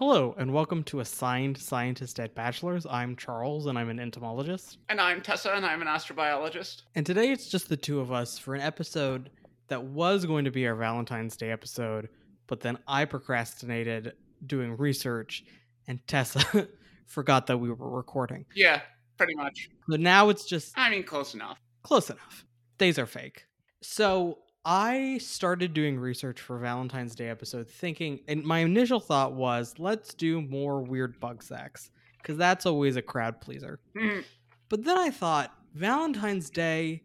Hello, and welcome to Assigned Scientist at Bachelor's. I'm Charles, and I'm an entomologist. And I'm Tessa, and I'm an astrobiologist. And today it's just the two of us for an episode that was going to be our Valentine's Day episode, but then I procrastinated doing research, and Tessa forgot that we were recording. Yeah, pretty much. So now it's just I mean, close enough. close enough. Days are fake. So I started doing research for Valentine's Day episode thinking, and my initial thought was, let's do more weird bug sacks, because that's always a crowd pleaser. Mhm. But then I thought, Valentine's Day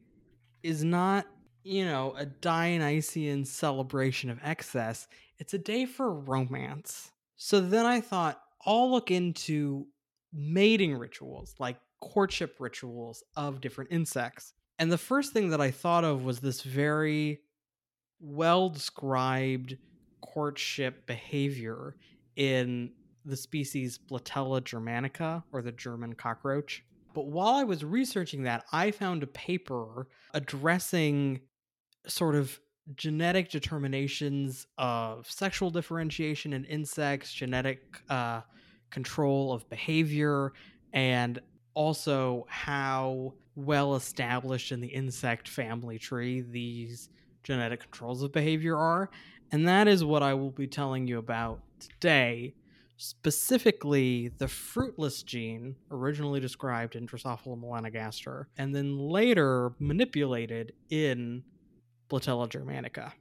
is not, you know, a Dionysian celebration of excess. It's a day for romance. So then I thought, I'll look into mating rituals, like courtship rituals of different insects. And the first thing that I thought of was this very well described courtship behavior in the species Blattella germanica, or the German cockroach. But while I was researching that, I found a paper addressing sort of genetic determinations of sexual differentiation in insects, genetic uh, control of behavior, and also how well established in the insect family tree these genetic controls of behavior are. And that is what I will be telling you about today. Specifically, the fruitless gene, originally described in Drosophila melanogaster, and then later manipulated in Blattella germanica.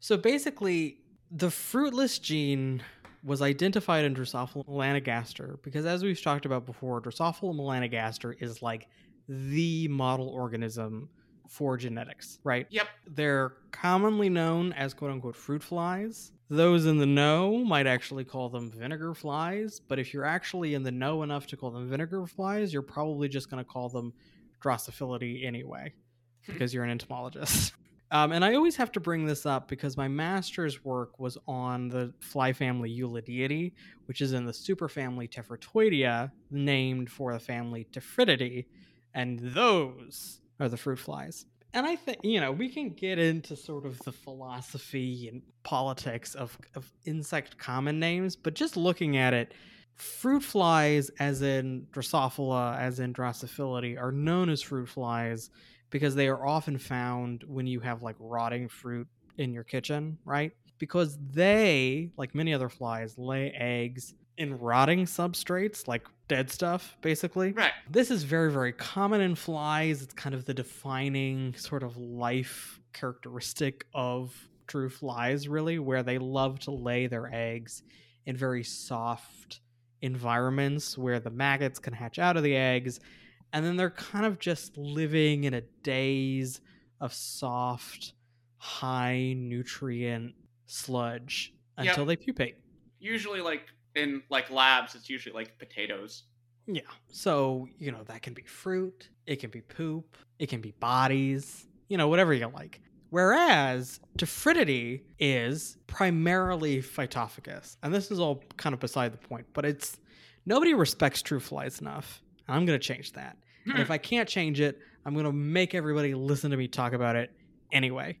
So basically, the fruitless gene was identified in Drosophila melanogaster because, as we've talked about before, Drosophila melanogaster is like the model organism for genetics, right? Yep. They're commonly known as quote unquote fruit flies. Those in the know might actually call them vinegar flies, but if you're actually in the know enough to call them vinegar flies, you're probably just going to call them Drosophilidae anyway, because you're an entomologist. Um, and I always have to bring this up because my master's work was on the fly family Ulidiidae, which is in the superfamily Tephritoidea, named for the family Tephritidae, and those are the fruit flies. And I think, you know, we can get into sort of the philosophy and politics of, of insect common names, but just looking at it, fruit flies, as in Drosophila, as in Drosophilidae, are known as fruit flies because they are often found when you have like rotting fruit in your kitchen, right? Because they, like many other flies, lay eggs in rotting substrates, like dead stuff, basically. Right. This is very, very common in flies. It's kind of the defining sort of life characteristic of true flies, really, where they love to lay their eggs in very soft environments where the maggots can hatch out of the eggs. And then they're kind of just living in a daze of soft, high nutrient sludge Yep. until they pupate. Usually, like in like labs, it's usually like potatoes. Yeah. So, you know, that can be fruit, it can be poop, it can be bodies, you know, whatever you like. Whereas Tephritidae is primarily phytophagous. And this is all kind of beside the point, but it's nobody respects true flies enough. I'm going to change that. And if hmm. I can't change it, I'm going to make everybody listen to me talk about it anyway.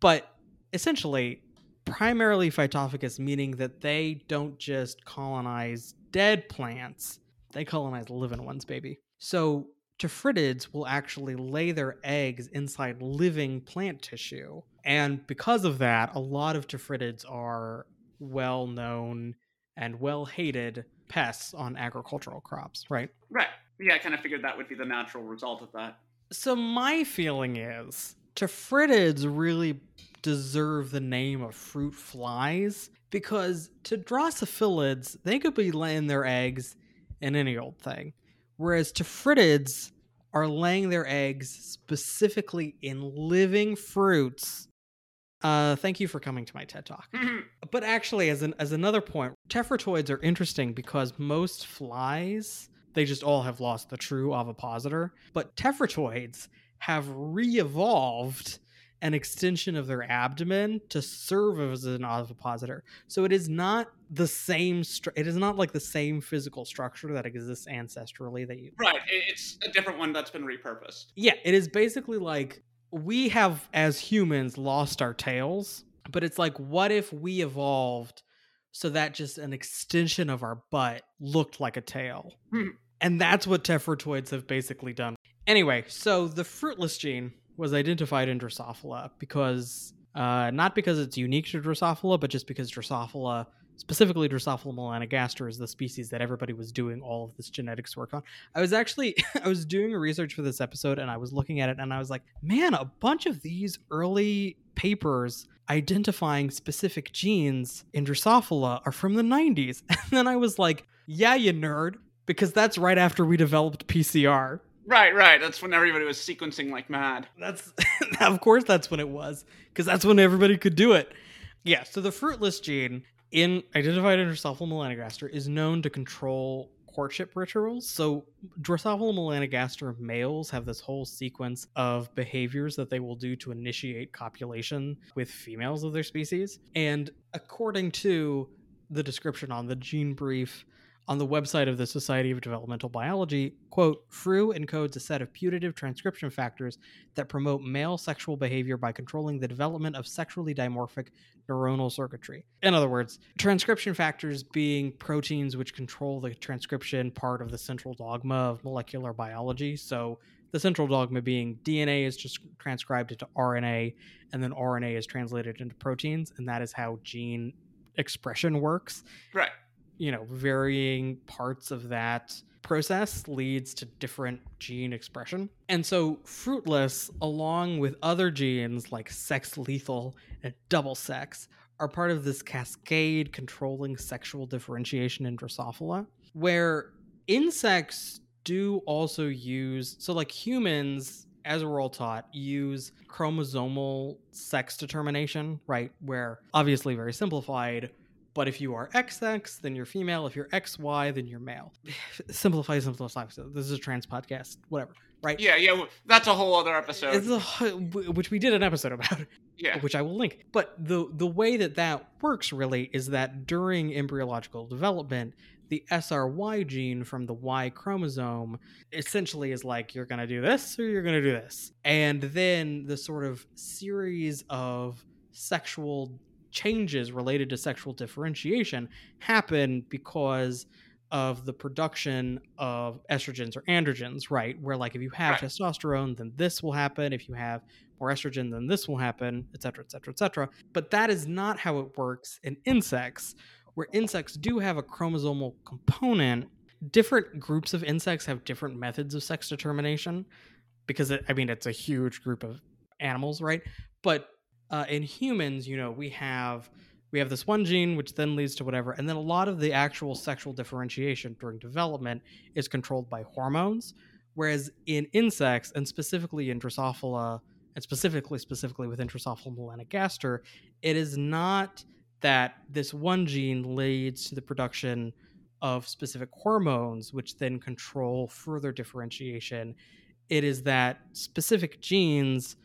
But essentially, primarily phytophagous, meaning that they don't just colonize dead plants, they colonize living ones, baby. So Tephritids will actually lay their eggs inside living plant tissue. And because of that, a lot of Tephritids are well known and well hated pests on agricultural crops, right? Right. Yeah, I kind of figured that would be the natural result of that. So my feeling is Tephritids really deserve the name of fruit flies because to Drosophilids, they could be laying their eggs in any old thing. Whereas Tephritids are laying their eggs specifically in living fruits. Uh, thank you for coming to my TED Talk. But actually, as an as another point, tephritoids are interesting because most flies they just all have lost the true ovipositor, but tephritoids have re-evolved an extension of their abdomen to serve as an ovipositor. So it is not the same. Stru- it is not like the same physical structure that exists ancestrally that you right. It's a different one that's been repurposed. yeah, it is basically like we have as humans lost our tails, but it's like what if we evolved so that just an extension of our butt looked like a tail? Hmm. and that's what tephritoids have basically done. Anyway, so the fruitless gene was identified in Drosophila because uh, not because it's unique to Drosophila, but just because Drosophila, specifically Drosophila melanogaster, is the species that everybody was doing all of this genetics work on. I was actually I was doing research for this episode and I was looking at it and I was like, man, a bunch of these early papers identifying specific genes in Drosophila are from the 90s. And then I was like, yeah, you nerd, because that's right after we developed PCR. Right, right. That's when everybody was sequencing like mad. That's of course that's when it was because that's when everybody could do it. Yeah. So the fruitless gene in identified in Drosophila melanogaster is known to control courtship rituals. So Drosophila melanogaster males have this whole sequence of behaviors that they will do to initiate copulation with females of their species. And according to the description on the gene brief on the website of the Society of Developmental Biology, quote, Fru encodes a set of putative transcription factors that promote male sexual behavior by controlling the development of sexually dimorphic neuronal circuitry. In other words, transcription factors being proteins which control the transcription part of the central dogma of molecular biology. So the central dogma being DNA is just transcribed into RNA, and then RNA is translated into proteins, and that is how gene expression works Right. You know, varying parts of that process leads to different gene expression. And so, fruitless, along with other genes like sex lethal and double sex, are part of this cascade controlling sexual differentiation in Drosophila, where insects do also use, so like humans, as we're all taught, use chromosomal sex determination, right? Where obviously very simplified, but if you are XX, then you're female. If you're XY, then you're male. simplify, simplify. So this is a trans podcast, whatever, right? Yeah, yeah. That's a whole other episode. Which we did an episode about, yeah. which I will link. But the the way that that works really is that during embryological development, the SRY gene from the Y chromosome essentially is like you're going to do this or you're going to do this. And then the sort of series of sexual changes related to sexual differentiation happen because of the production of estrogens or androgens, right? Where like if you have Right. testosterone, then this will happen. If you have more estrogen, then this will happen, et cetera, et cetera, et cetera. But that is not how it works in insects, where insects do have a chromosomal component. Different groups of insects have different methods of sex determination because it, I mean it's a huge group of animals, right? But uh, in humans, you know, we have we have this one gene which then leads to whatever, and then a lot of the actual sexual differentiation during development is controlled by hormones, whereas in insects and specifically in Drosophila and specifically specifically with Drosophila melanogaster, it is not that this one gene leads to the production of specific hormones which then control further differentiation. It is that specific genes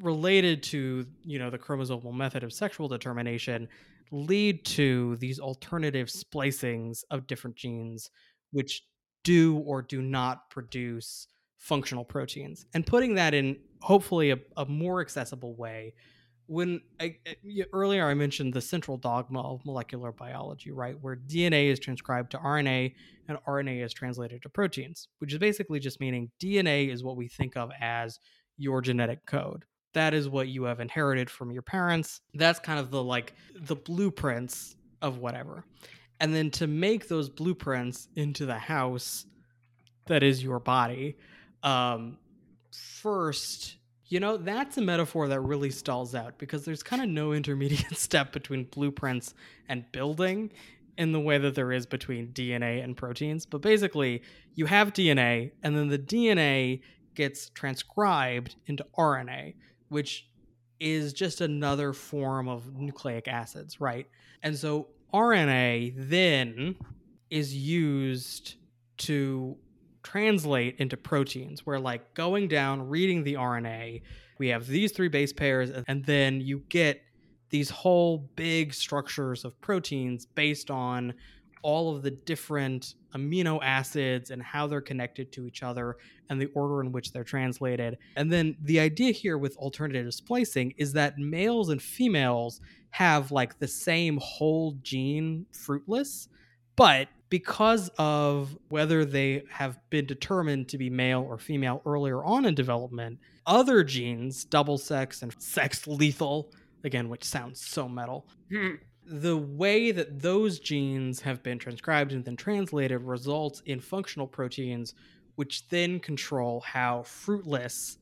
related to you know the chromosomal method of sexual determination lead to these alternative splicings of different genes which do or do not produce functional proteins and putting that in hopefully a, a more accessible way when I, earlier I mentioned the central dogma of molecular biology, right, where DNA is transcribed to RNA and RNA is translated to proteins, which is basically just meaning DNA is what we think of as your genetic code. That is what you have inherited from your parents. That's kind of the like the blueprints of whatever. And then to make those blueprints into the house that is your body, um, first you know, that's a metaphor that really stalls out because there's kind of no intermediate step between blueprints and building in the way that there is between DNA and proteins. But basically, you have DNA, and then the DNA gets transcribed into RNA, which is just another form of nucleic acids, right? And so RNA then is used to translate into proteins where like going down reading the RNA we have these three base pairs and- then you get these whole big structures of proteins based on all of the different amino acids and how they're connected to each other and the order in which they're translated. And then the idea here with alternative splicing is that males and females have like the same whole gene fruitless, but because of whether they have been determined to be male or female earlier on in development, other genes, double sex and sex lethal, again, which sounds so metal, Hmm. The way that those genes have been transcribed and then translated results in functional proteins, which then control how fruitless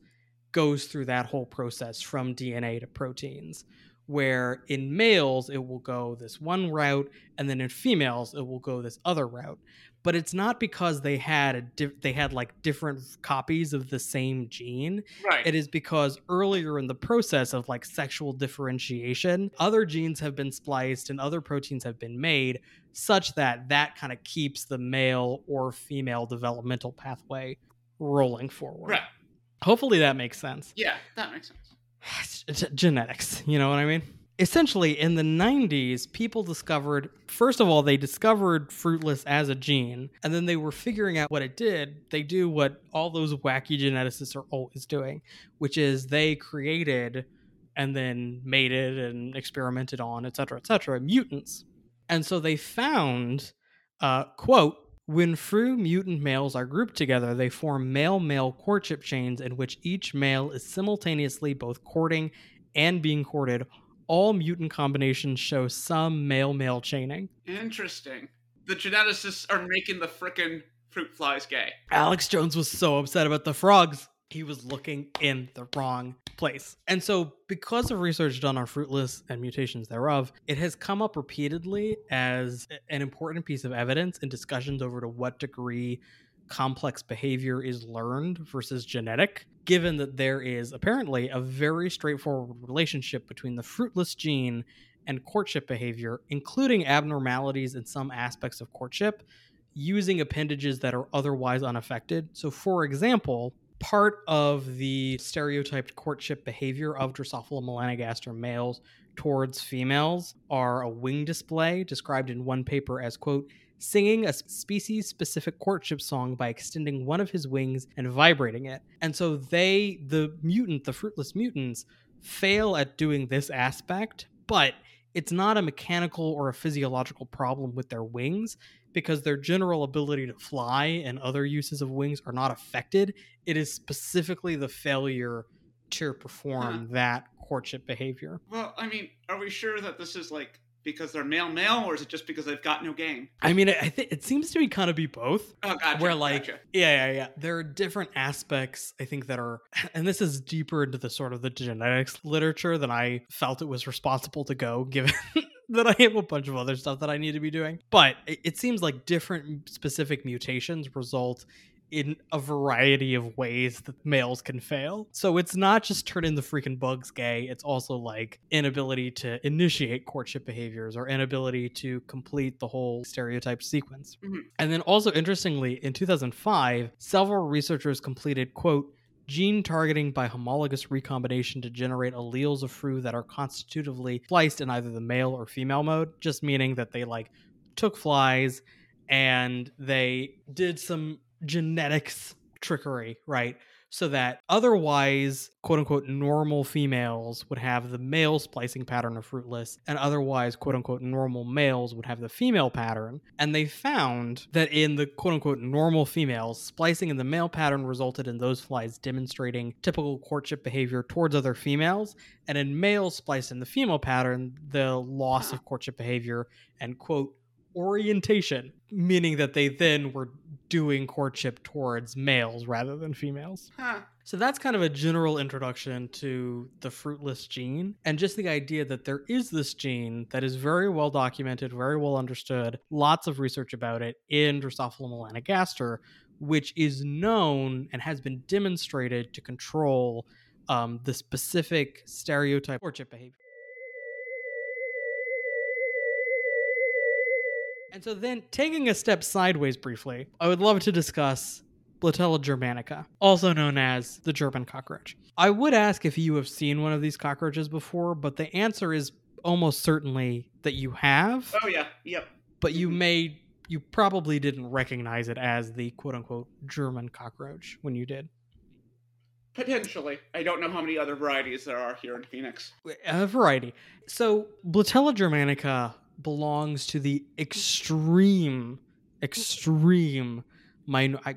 goes through that whole process from DNA to proteins. Where in males, it will go this one route, and then in females, it will go this other route. But it's not because they had a diff- they had like different copies of the same gene Right. it is because earlier in the process of like sexual differentiation other genes have been spliced and other proteins have been made such that that kind of keeps the male or female developmental pathway rolling forward right. hopefully that makes sense Yeah, that makes sense. it's genetics you know what i mean essentially in the 90s people discovered first of all they discovered fruitless as a gene and then they were figuring out what it did they do what all those wacky geneticists are always doing which is they created and then mated and experimented on et cetera et cetera mutants and so they found uh, quote when fru mutant males are grouped together, they form male male courtship chains in which each male is simultaneously both courting and being courted. All mutant combinations show some male male chaining. Interesting. The geneticists are making the frickin' fruit flies gay. Alex Jones was so upset about the frogs. He was looking in the wrong place. And so, because of research done on fruitless and mutations thereof, it has come up repeatedly as an important piece of evidence in discussions over to what degree complex behavior is learned versus genetic, given that there is apparently a very straightforward relationship between the fruitless gene and courtship behavior, including abnormalities in some aspects of courtship using appendages that are otherwise unaffected. So, for example, part of the stereotyped courtship behavior of Drosophila melanogaster males towards females are a wing display described in one paper as quote singing a species specific courtship song by extending one of his wings and vibrating it. And so they the mutant, the fruitless mutants fail at doing this aspect, but it's not a mechanical or a physiological problem with their wings because their general ability to fly and other uses of wings are not affected. It is specifically the failure to perform that courtship behavior. Well, I mean, are we sure that this is like because they're male male, or is it just because they've got no game? I mean, I think it seems to be kind of be both. Oh, gotcha. where like gotcha. yeah yeah yeah there are different aspects i think that are and this is deeper into the sort of the genetics literature than i felt it was responsible to go given that i have a bunch of other stuff that i need to be doing but it, it seems like different specific mutations result in a variety of ways that males can fail. So it's not just turning the freaking bugs gay, it's also like inability to initiate courtship behaviors or inability to complete the whole stereotype sequence. Mhm. And then also interestingly, in 2005, several researchers completed quote gene targeting by homologous recombination to generate alleles of fru that are constitutively spliced in either the male or female mode, just meaning that they like took flies and they did some genetics trickery, right? So that otherwise, quote unquote, normal females would have the male splicing pattern of fruitless, and otherwise, quote unquote, normal males would have the female pattern. And they found that in the quote unquote normal females, splicing in the male pattern resulted in those flies demonstrating typical courtship behavior towards other females, and in males spliced in the female pattern, the loss of courtship behavior and quote orientation, meaning that they then were doing courtship towards males rather than females. Huh. So that's kind of a general introduction to the fruitless gene and just the idea that there is this gene that is very well documented, very well understood, lots of research about it in Drosophila melanogaster, which is known and has been demonstrated to control um, the specific stereotype courtship behavior. And so then taking a step sideways briefly, I would love to discuss Blattella germanica, also known as the German cockroach. I would ask if you have seen one of these cockroaches before, but the answer is almost certainly that you have, Oh yeah. Yep. but you mm-hmm. may you probably didn't recognize it as the quote unquote German cockroach when you did. Potentially. I don't know how many other varieties there are here in Phoenix. A variety. So, Blattella germanica belongs to the extreme, extreme minor. I,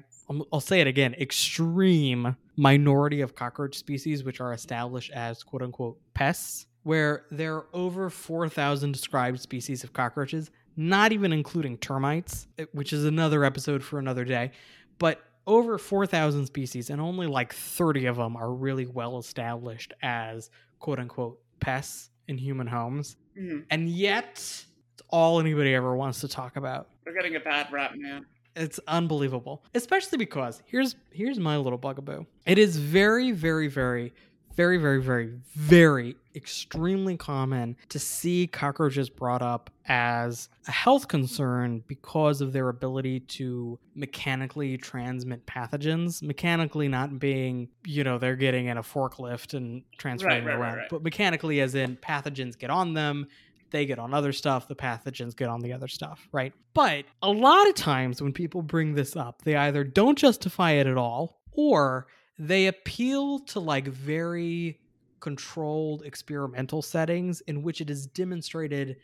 I'll say it again extreme minority of cockroach species which are established as quote unquote pests, where there are over 4,000 described species of cockroaches, not even including termites, eh, which is another episode for another day. But over 4,000 species, and only like 30 of them are really well established as quote unquote pests in human homes. Mhm. And yet, all anybody ever wants to talk about. They're getting a bad rap, man. It's unbelievable. Especially because here's here's my little bugaboo. It is very, very, very, very, very, very, very extremely common to see cockroaches brought up as a health concern because of their ability to mechanically transmit pathogens. Mechanically not being, you know, they're getting in a forklift and transferring Right, right, around, right. but mechanically as in pathogens get on them, they get on other stuff, the pathogens get on the other stuff, right? But a lot of times when people bring this up, they either don't justify it at all or they appeal to like very controlled experimental settings in which it is demonstrated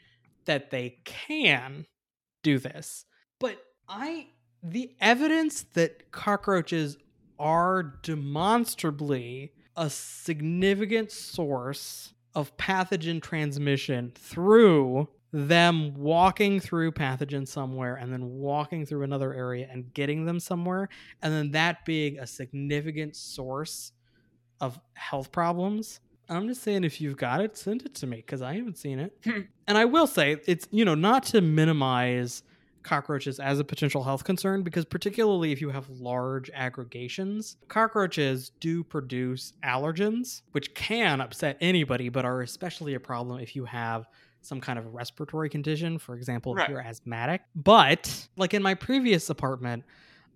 that they can do this. But I the evidence that cockroaches are demonstrably a significant source of pathogen transmission through them walking through pathogen somewhere and then walking through another area and getting them somewhere and then that being a significant source of health problems i'm just saying if you've got it send it to me because i haven't seen it Hmm. and i will say it's you know not to minimize cockroaches as a potential health concern because particularly if you have large aggregations cockroaches do produce allergens which can upset anybody but are especially a problem if you have some kind of respiratory condition for example Right. if you're asthmatic but like in my previous apartment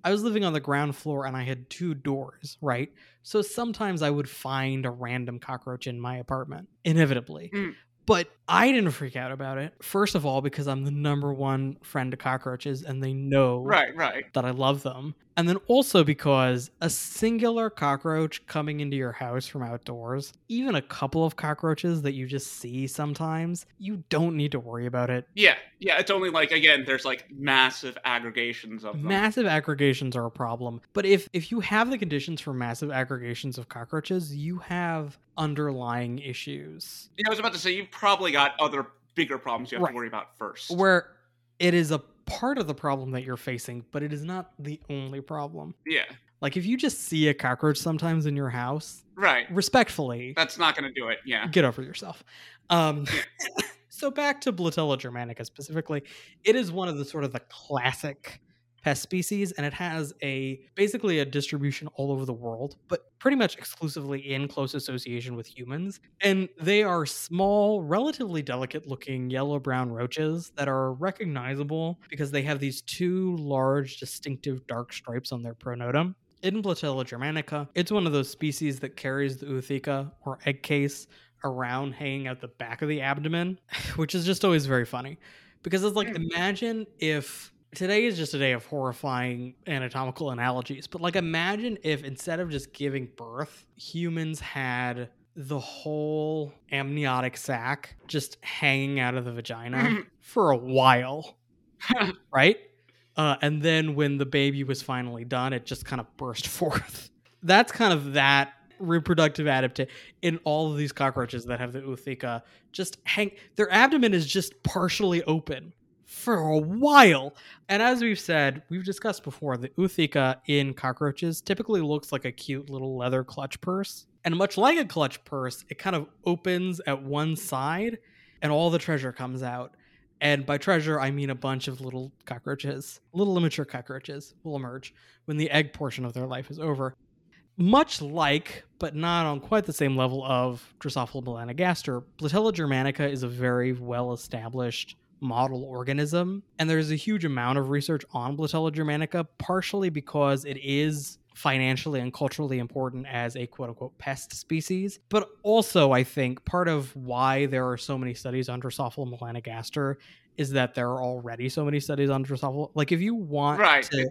I was living on the ground floor and I had two doors, right? So sometimes I would find a random cockroach in my apartment, inevitably. Mm. But I didn't freak out about it. First of all, because I'm the number one friend to cockroaches and they know Right, right. that I love them. And then also because a singular cockroach coming into your house from outdoors, even a couple of cockroaches that you just see sometimes, you don't need to worry about it. Yeah, yeah. It's only like again, there's like massive aggregations of them. Massive aggregations are a problem. But if if you have the conditions for massive aggregations of cockroaches, you have underlying issues yeah, I was about to say you've probably got other bigger problems you have Right. to worry about first. where it is a part of the problem that you're facing, but it is not the only problem. yeah, Like if you just see a cockroach sometimes in your house, right. respectfully, That's not going to do it. Yeah. get over yourself. Um, so back to Blattella germanica specifically, it is one of the sort of the classic pest species, and it has a basically a distribution all over the world, but pretty much exclusively in close association with humans. And they are small, relatively delicate looking yellow brown roaches that are recognizable because they have these two large, distinctive dark stripes on their pronotum. In Blattella germanica, it's one of those species that carries the ootheca or egg case around hanging out the back of the abdomen, which is just always very funny. Because it's like, Hmm. imagine if today is just a day of horrifying anatomical analogies, but like, imagine if instead of just giving birth, humans had the whole amniotic sac just hanging out of the vagina for a while, right? Uh, and then when the baby was finally done, it just kind of burst forth. That's kind of that reproductive adaptation in all of these cockroaches that have the ootheca. Just hang, their abdomen is just partially open for a while. And as we've said, we've discussed before, the ootheca in cockroaches typically looks like a cute little leather clutch purse. And much like a clutch purse, it kind of opens at one side and all the treasure comes out. And by treasure, I mean a bunch of little cockroaches, little immature cockroaches will emerge when the egg portion of their life is over. Much like, but not on quite the same level of Drosophila melanogaster, Blattella germanica is a very well established model organism. And there's a huge amount of research on Blattella germanica, partially because it is financially and culturally important as a quote unquote pest species. But also, I think part of why there are so many studies on Drosophila melanogaster is that there are already so many studies on Drosophila. Like, if you want Right. to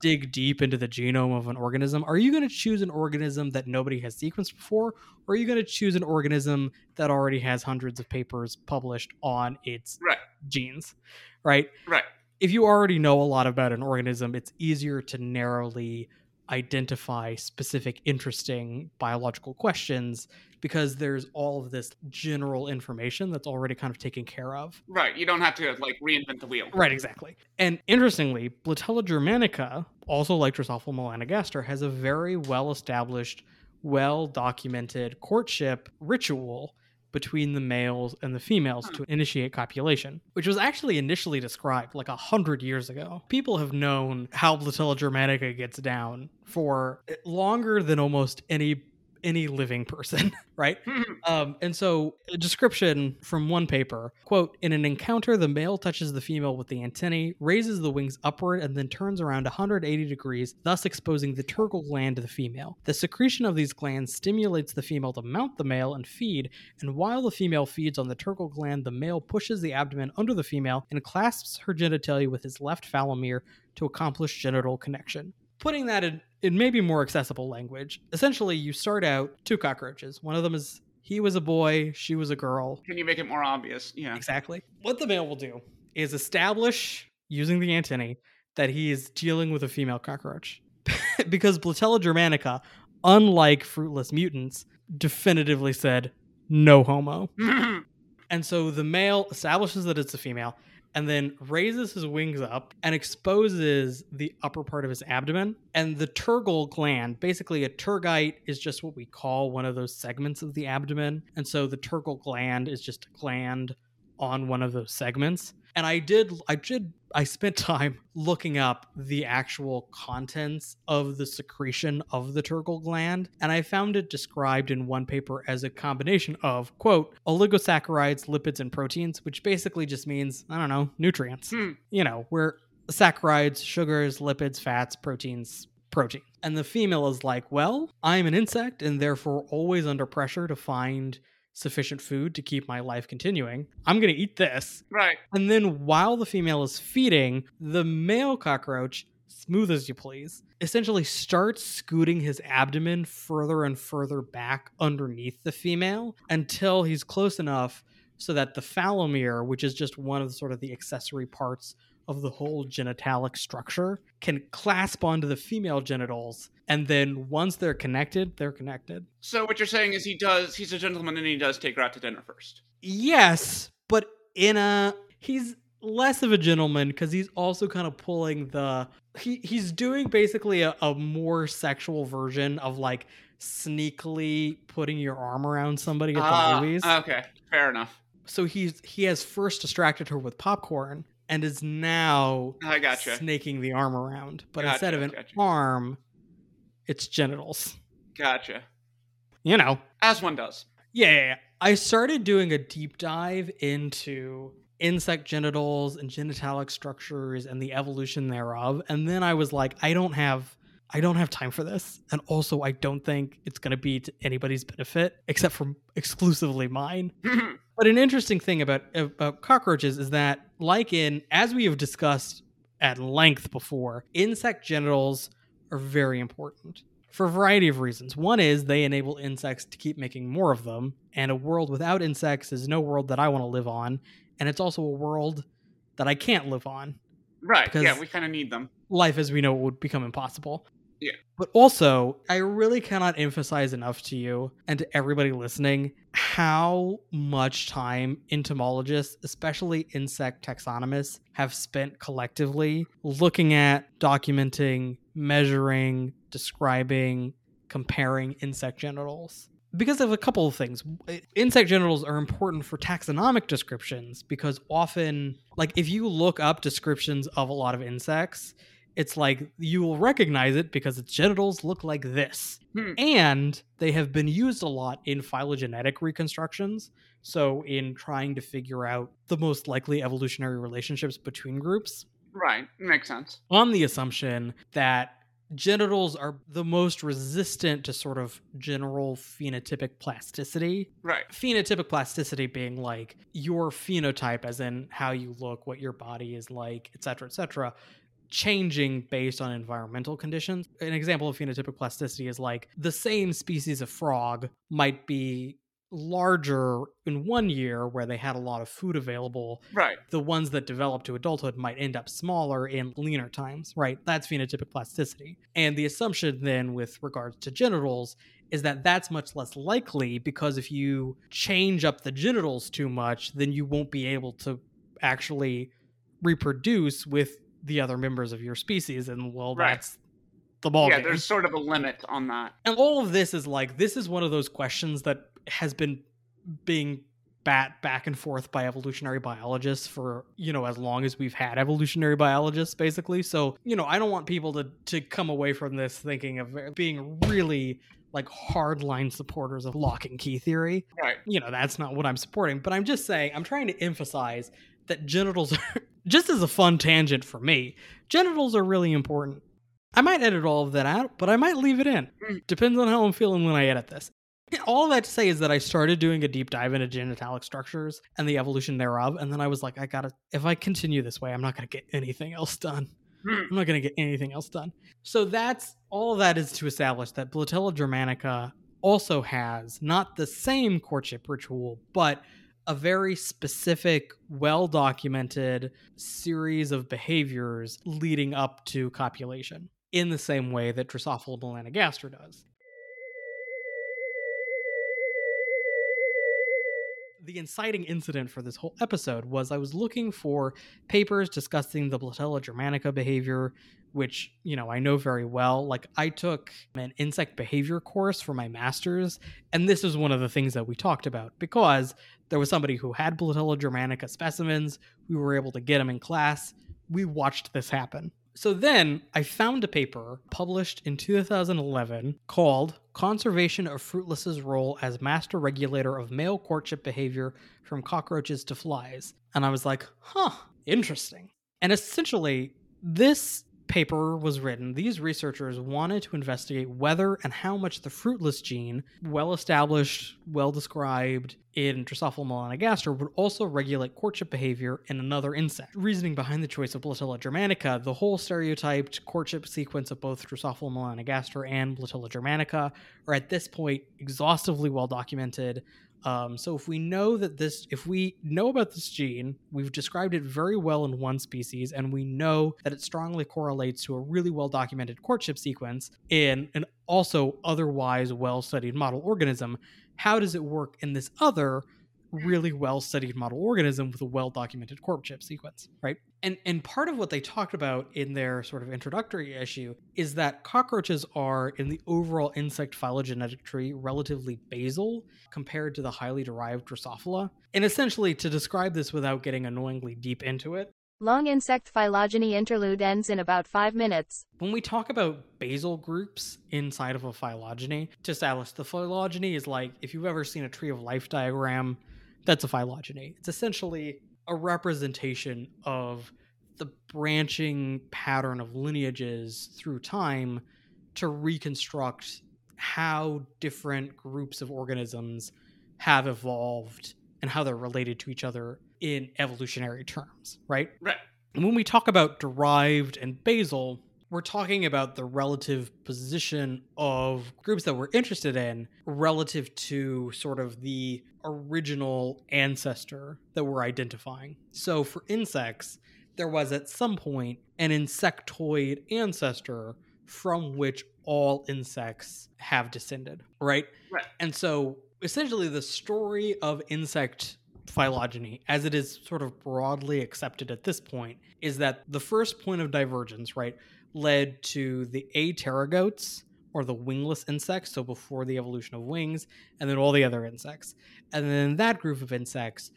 dig deep into the genome of an organism, are you going to choose an organism that nobody has sequenced before, or are you going to choose an organism that already has hundreds of papers published on its Right. genes? Right? Right. If you already know a lot about an organism, it's easier to narrowly identify specific interesting biological questions because there's all of this general information that's already kind of taken care of. Right. You don't have to like reinvent the wheel. Right, exactly. And interestingly, Blattella germanica, also like Drosophila melanogaster, has a very well established, well documented courtship ritual between the males and the females to hmm. initiate copulation, which was actually initially described like a hundred years ago. People have known how Blattella germanica gets down for longer than almost any any living person, right? Um, and so, a description from one paper quote, in an encounter, the male touches the female with the antennae, raises the wings upward, and then turns around 180 degrees, thus exposing the tergal gland to the female. The secretion of these glands stimulates the female to mount the male and feed, and while the female feeds on the tergal gland, the male pushes the abdomen under the female and clasps her genitalia with his left phallomere to accomplish genital connection. Putting that in, in maybe more accessible language, essentially you start out two cockroaches. One of them is he was a boy, she was a girl. Can you make it more obvious? Yeah. Exactly. What the male will do is establish, using the antennae, that he is dealing with a female cockroach. because Blattella germanica, unlike fruitless mutants, definitively said no homo. And so the male establishes that it's a female and then raises his wings up and exposes the upper part of his abdomen. And the tergal gland, basically, a tergite is just what we call one of those segments of the abdomen. And so the tergal gland is just a gland on one of those segments. And I did, I did, I spent time looking up the actual contents of the secretion of the tergal gland, and I found it described in one paper as a combination of, quote, oligosaccharides, lipids, and proteins, which basically just means, I don't know, nutrients. Hmm. You know, where saccharides, sugars, lipids, fats, proteins, protein. And the female is like, well, I'm an insect and therefore always under pressure to find sufficient food to keep my life continuing. I'm going to eat this. Right. And then while the female is feeding, the male cockroach, smooth as you please, essentially starts scooting his abdomen further and further back underneath the female until he's close enough so that the phallomere, which is just one of the, sort of the accessory parts of the whole genitalic structure, can clasp onto the female genitals. And then once they're connected, they're connected. So what you're saying is he does. He's a gentleman and he does take her out to dinner first. Yes, but in a he's less of a gentleman because he's also kind of pulling the he he's doing basically a, a more sexual version of like sneakily putting your arm around somebody at the Ah, movies. Okay. Fair enough. so he's he has first distracted her with popcorn and is now I gotcha. snaking the arm around. But Gotcha, instead of an gotcha. arm, it's genitals. Gotcha. You know. As one does. Yeah, yeah, yeah. I started doing a deep dive into insect genitals and genitalic structures and the evolution thereof, and then I was like, I don't have I don't have time for this. And also I don't think it's going to be to anybody's benefit except for exclusively mine. But an interesting thing about about cockroaches is that like in as we have discussed at length before, insect genitals are very important for a variety of reasons. One is they enable insects to keep making more of them, and a world without insects is no world that I want to live on, and it's also a world that I can't live on. right. Because- Yeah, we kind of need them. Life as we know it would become impossible. Yeah. But also, I really cannot emphasize enough to you and to everybody listening how much time entomologists, especially insect taxonomists, have spent collectively looking at, documenting, measuring, describing, comparing insect genitals. Because of a couple of things. Insect genitals are important for taxonomic descriptions because often, like, if you look up descriptions of a lot of insects, it's like you will recognize it because its genitals look like this. Hmm. And they have been used a lot in phylogenetic reconstructions. So, in trying to figure out the most likely evolutionary relationships between groups, Right. Makes sense. on the assumption that genitals are the most resistant to sort of general phenotypic plasticity. Right. Phenotypic plasticity being like your phenotype, as in how you look, what your body is like, et cetera, et cetera, changing based on environmental conditions. An example of phenotypic plasticity is like the same species of frog might be larger in one year where they had a lot of food available Right. the ones that develop to adulthood might end up smaller in leaner times, right? That's phenotypic plasticity. And the assumption then with regards to genitals is that that's much less likely because if you change up the genitals too much, then you won't be able to actually reproduce with the other members of your species and well Right. that's the ball yeah, game. there's sort of a limit on that. And all of this is like this is one of those questions that has been being bat back and forth by evolutionary biologists for you know as long as we've had evolutionary biologists basically. So you know i don't want people to to come away from this thinking of being really like hardline supporters of lock and key theory. Right. you know that's not what i'm supporting but i'm just saying i'm trying to emphasize that genitals are just as a fun tangent for me genitals are really important. I might edit all of that out but i might leave it in. Mm. depends on how i'm feeling when i edit this all that to say is that i started doing a deep dive into genitalic structures and the evolution thereof and then i was like i gotta if i continue this way i'm not gonna get anything else done Hmm. I'm not to get anything else done. So that's all that is to establish that Blattella Germanica also has not the same courtship ritual, but a very specific, well documented series of behaviors leading up to copulation in the same way that Drosophila melanogaster does. The inciting incident for this whole episode was I was looking for papers discussing the Blattella germanica behavior, which, you know, I know very well. Like, I took an insect behavior course for my master's, and this is one of the things that we talked about because there was somebody who had Blattella germanica specimens. We were able to get them in class. We watched this happen. So then I found a paper published in 2011 called Conservation of Fruitless's Role as Master Regulator of Male Courtship Behavior from Cockroaches to Flies. And I was like, huh, interesting. And essentially, this paper was written, these researchers wanted to investigate whether and how much the fruitless gene, well established, well described in Drosophila melanogaster, would also regulate courtship behavior in another insect. Reasoning behind the choice of Blattella germanica, the whole stereotyped courtship sequence of both Drosophila melanogaster and Blattella germanica are at this point exhaustively well documented. Um, so if we know that this, if we know about this gene, we've described it very well in one species, and we know that it strongly correlates to a really well documented courtship sequence in an also otherwise well studied model organism. How does it work in this other really well studied model organism with a well documented courtship sequence, right? And and part of what they talked about in their sort of introductory issue is that cockroaches are in the overall insect phylogenetic tree relatively basal compared to the highly derived Drosophila. And essentially to describe this without getting annoyingly deep into it, Long insect phylogeny interlude ends in about 5 minutes. when we talk about basal groups inside of a phylogeny, to establish the phylogeny is like if you've ever seen a tree of life diagram, that's a phylogeny. It's essentially a representation of the branching pattern of lineages through time to reconstruct how different groups of organisms have evolved and how they're related to each other in evolutionary terms, right? Right. And when we talk about derived and basal, we're talking about the relative position of groups that we're interested in relative to sort of the original ancestor that we're identifying. So for insects, there was at some point an insectoid ancestor from which all insects have descended, right? Right. And so essentially the story of insect phylogeny, as it is sort of broadly accepted at this point, is that the first point of divergence, right, led to the apterygotes or the wingless insects, so before the evolution of wings, and then all the other insects. And then that group of insects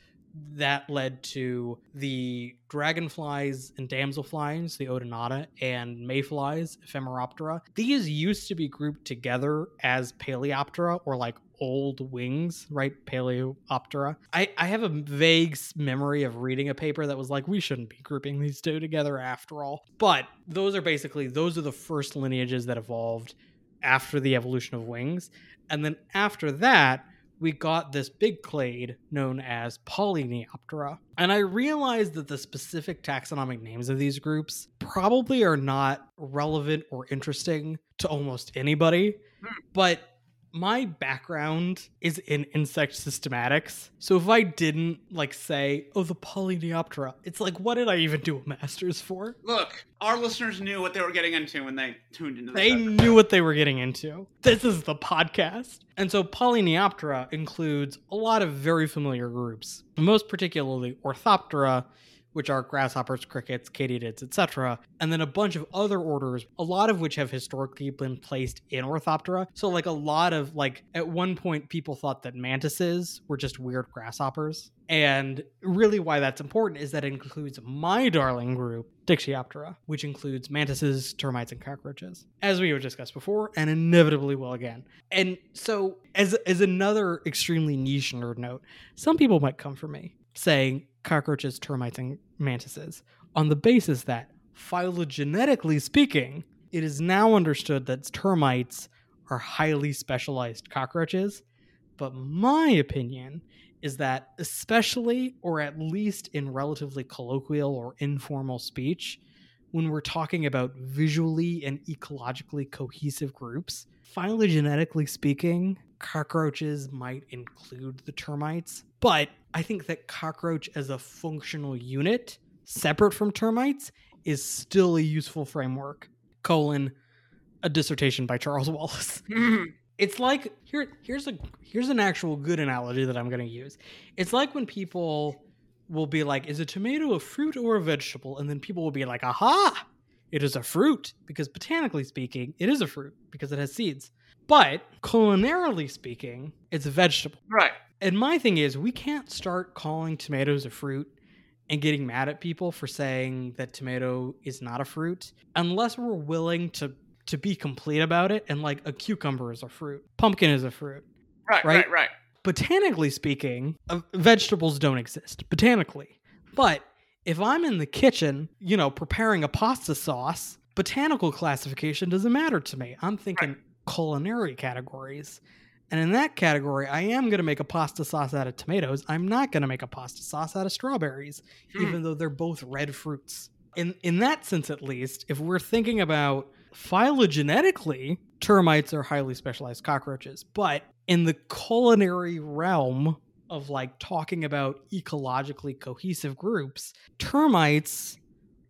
that led to the dragonflies and damselflies, the Odonata, and mayflies, Ephemeroptera. These used to be grouped together as Paleoptera or like old wings, right? Paleoptera. I, I have a vague memory of reading a paper that was like, we shouldn't be grouping these two together after all. But those are basically, those are the first lineages that evolved after the evolution of wings. And then after that, we got this big clade known as Polyneoptera. And I realized that the specific taxonomic names of these groups probably are not relevant or interesting to almost anybody, hmm. but my background is in insect systematics. So if I didn't like say, oh, the Polyneoptera, it's like, what did I even do a master's for? Look, our listeners knew what they were getting into when they tuned into. They episode. knew what they were getting into. This is the podcast. And so Polyneoptera includes a lot of very familiar groups, most particularly Orthoptera, which are grasshoppers, crickets, katydids, etc., and then a bunch of other orders, a lot of which have historically been placed in Orthoptera. So like a lot of like at one point people thought that mantises were just weird grasshoppers. And really why that's important is that it includes my darling group, Dictyoptera, which includes mantises, termites, and cockroaches, as we have discussed before, and inevitably will again. And so, as as another extremely niche nerd note, some people might come for me saying cockroaches, termites, and mantises on the basis that, phylogenetically speaking, it is now understood that termites are highly specialized cockroaches. But my opinion is that, especially or at least in relatively colloquial or informal speech, when we're talking about visually and ecologically cohesive groups, phylogenetically speaking, cockroaches might include the termites. But I think that cockroach as a functional unit, separate from termites, is still a useful framework. Colon, a dissertation by Charles Wallace it's like here here's a here's an actual good analogy that I'm going to use. It's like when people will be like is a tomato a fruit or a vegetable and then people will be like aha it is a fruit because botanically speaking it is a fruit because it has seeds. But culinarily speaking it's a vegetable. right. And my thing is we can't start calling tomatoes a fruit and getting mad at people for saying that tomato is not a fruit unless we're willing to to be complete about it and like a cucumber is a fruit pumpkin is a fruit Right, Right? right, right. botanically speaking uh, vegetables don't exist botanically but if i'm in the kitchen you know preparing a pasta sauce botanical classification doesn't matter to me i'm thinking culinary categories and in that category i am going to make a pasta sauce out of tomatoes i'm not going to make a pasta sauce out of strawberries Hmm. even though they're both red fruits. In in that sense at least, if we're thinking about phylogenetically, termites are highly specialized cockroaches, but in the culinary realm of like talking about ecologically cohesive groups, termites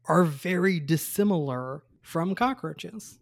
are very dissimilar from cockroaches.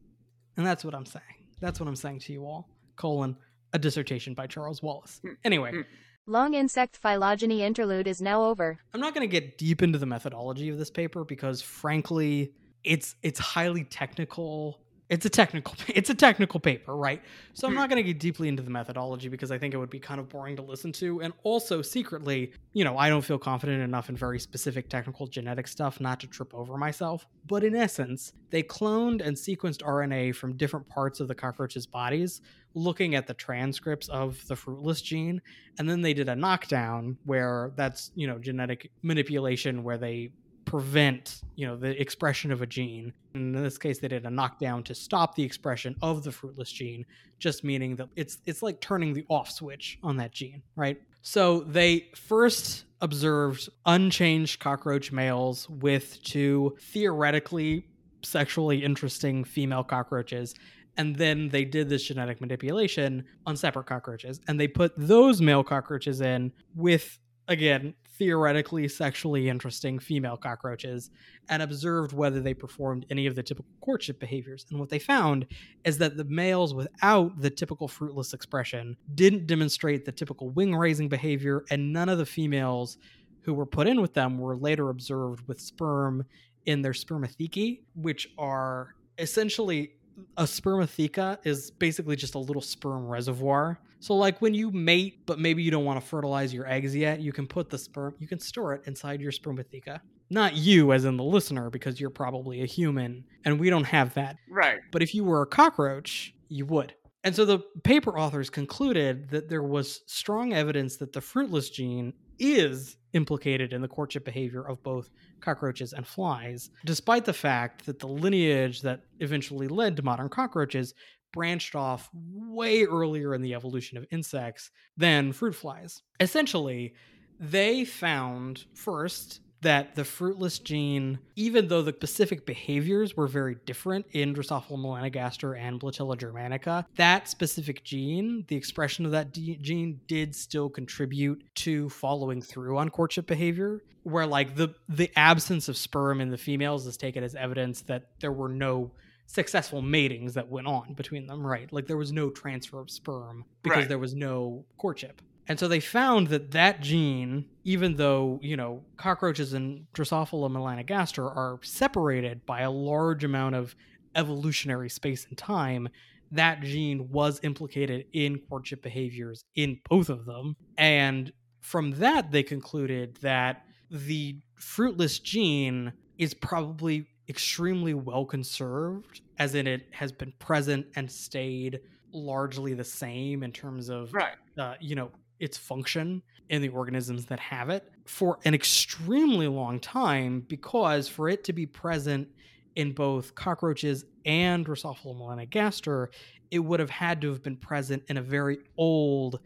And that's what I'm saying. That's what I'm saying to you all. Colon a dissertation by Charles Wallace. Hmm. Anyway, hmm. Long insect phylogeny interlude is now over. I'm not going to get deep into the methodology of this paper because frankly, it's it's highly technical. It's a technical it's a technical paper, right? So I'm hmm. not going to get deeply into the methodology because I think it would be kind of boring to listen to and also secretly, you know, I don't feel confident enough in very specific technical genetic stuff not to trip over myself. But in essence, they cloned and sequenced RNA from different parts of the cockroach's bodies looking at the transcripts of the fruitless gene and then they did a knockdown where that's you know genetic manipulation where they prevent you know the expression of a gene. And in this case they did a knockdown to stop the expression of the fruitless gene just meaning that it's it's like turning the off switch on that gene right? So they first observed unchanged cockroach males with two theoretically sexually interesting female cockroaches and then they did this genetic manipulation on separate cockroaches and they put those male cockroaches in with again theoretically sexually interesting female cockroaches and observed whether they performed any of the typical courtship behaviors and what they found is that the males without the typical fruitless expression didn't demonstrate the typical wing raising behavior and none of the females who were put in with them were later observed with sperm in their spermathecae which are essentially a spermatheca is basically just a little sperm reservoir. So like when you mate, but maybe you don't want to fertilize your eggs yet, you can put the sperm, you can store it inside your spermatheca. Not you as in the listener because you're probably a human and we don't have that. Right. But if you were a cockroach, you would. And so the paper authors concluded that there was strong evidence that the fruitless gene is implicated in the courtship behavior of both cockroaches and flies, despite the fact that the lineage that eventually led to modern cockroaches branched off way earlier in the evolution of insects than fruit flies. Essentially, they found first that the fruitless gene, even though the specific behaviors were very different in Drosophila melanogaster and Blattella germanica, that specific gene, the expression of that d- gene, did still contribute to following through on courtship behavior. Where like the the absence of sperm in the females is taken as evidence that there were no successful matings that went on between them, right? Like there was no transfer of sperm because Right. there was no courtship. And so they found that that gene, even though, you know, cockroaches and Drosophila melanogaster are separated by a large amount of evolutionary space and time, that gene was implicated in courtship behaviors in both of them. And from that, they concluded that the fruitless gene is probably extremely well conserved, as in it has been present and stayed largely the same in terms of Right. uh, you know its function in the organisms that have it for an extremely long time because for it to be present in both cockroaches and Drosophila melanogaster, it would have had to have been present in a very old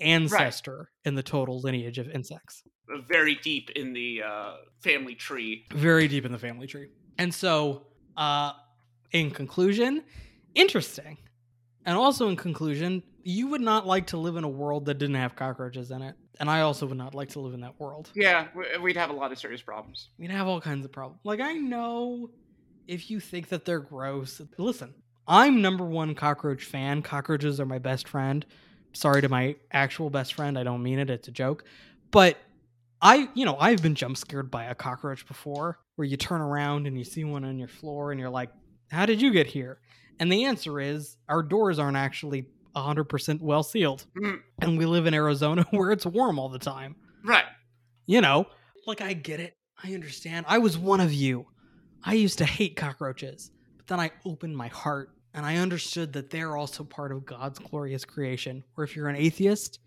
ancestor in the total lineage of insects Very deep in the uh, family tree. very deep in the family tree. And so, uh, in conclusion, interesting. And also, in conclusion, you would not like to live in a world that didn't have cockroaches in it. And I also would not like to live in that world. Yeah, we- we'd have a lot of serious problems. We'd have all kinds of problems. Like, I know if you think that they're gross, listen, I'm number one cockroach fan. Cockroaches are my best friend. Sorry to my actual best friend. I don't mean it. It's a joke. But I, you know, I've been jump scared by a cockroach before where you turn around and you see one on your floor and you're like, how did you get here? And the answer is our doors aren't actually 100% well sealed. Mm. And we live in Arizona where it's warm all the time Right. you know, like I get it. I understand. I was one of you. I used to hate cockroaches, but then I opened my heart and I understood that they're also part of God's glorious creation. Or if you're an atheist,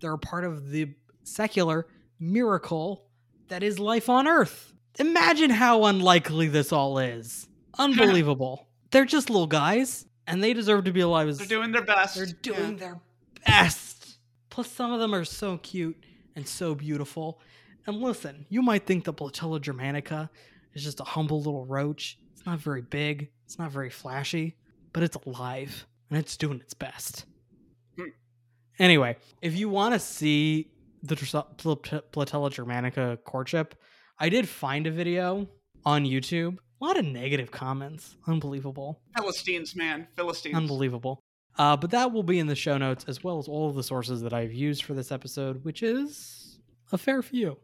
they're part of the secular miracle that is life on earth. Imagine how unlikely this all is. Unbelievable. they're just little guys and they deserve to be alive as They're doing their best. they're Yeah. doing their best. Plus, some of them are so cute and so beautiful. And listen, you might think the Blattella germanica is just a humble little roach. It's not very big, it's not very flashy, but it's alive and it's doing its best. Hmm. Anyway, if you want to see the Dros- Pl- Pl- Blattella germanica courtship, I did find a video on YouTube. A lot of negative comments. Unbelievable. Philistines, man. Philistines. Unbelievable. Uh, but that will be in the show notes as well as all of the sources that I've used for this episode, which is a fair few.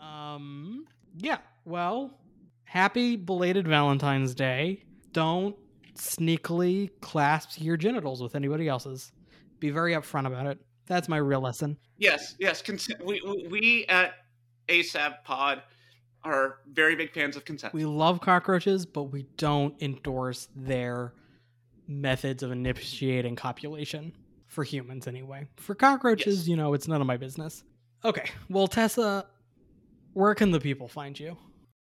Um, yeah, well, happy belated Valentine's Day. Don't sneakily clasp your genitals with anybody else's. Be very upfront about it. That's my real lesson. Yes, yes. We, we we at ASAB Pod are very big fans of consent. We love cockroaches, but we don't endorse their methods of initiating copulation for humans anyway. For cockroaches, Yes. you know, it's none of my business. Okay. Well, Tessa, where can the people find you?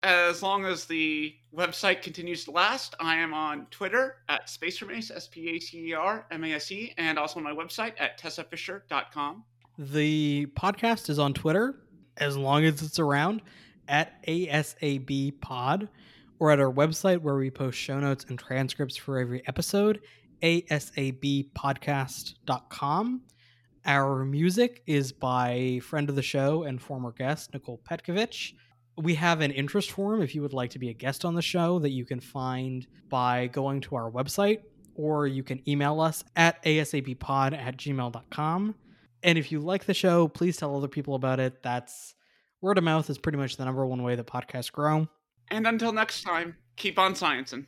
As long as the website continues to last, I am on Twitter at SpacerMase, S P A C E R M A S E, and also on my website at tessafisher.com. The podcast is on Twitter as long as it's around at ASAB Pod or at our website where we post show notes and transcripts for every episode, asabpodcast.com. Our music is by friend of the show and former guest Nicole Petkovich. We have an interest form if you would like to be a guest on the show that you can find by going to our website or you can email us at asabpod at gmail.com. And if you like the show, please tell other people about it. That's word of mouth is pretty much the number one way that podcasts grow. And until next time, keep on sciencing.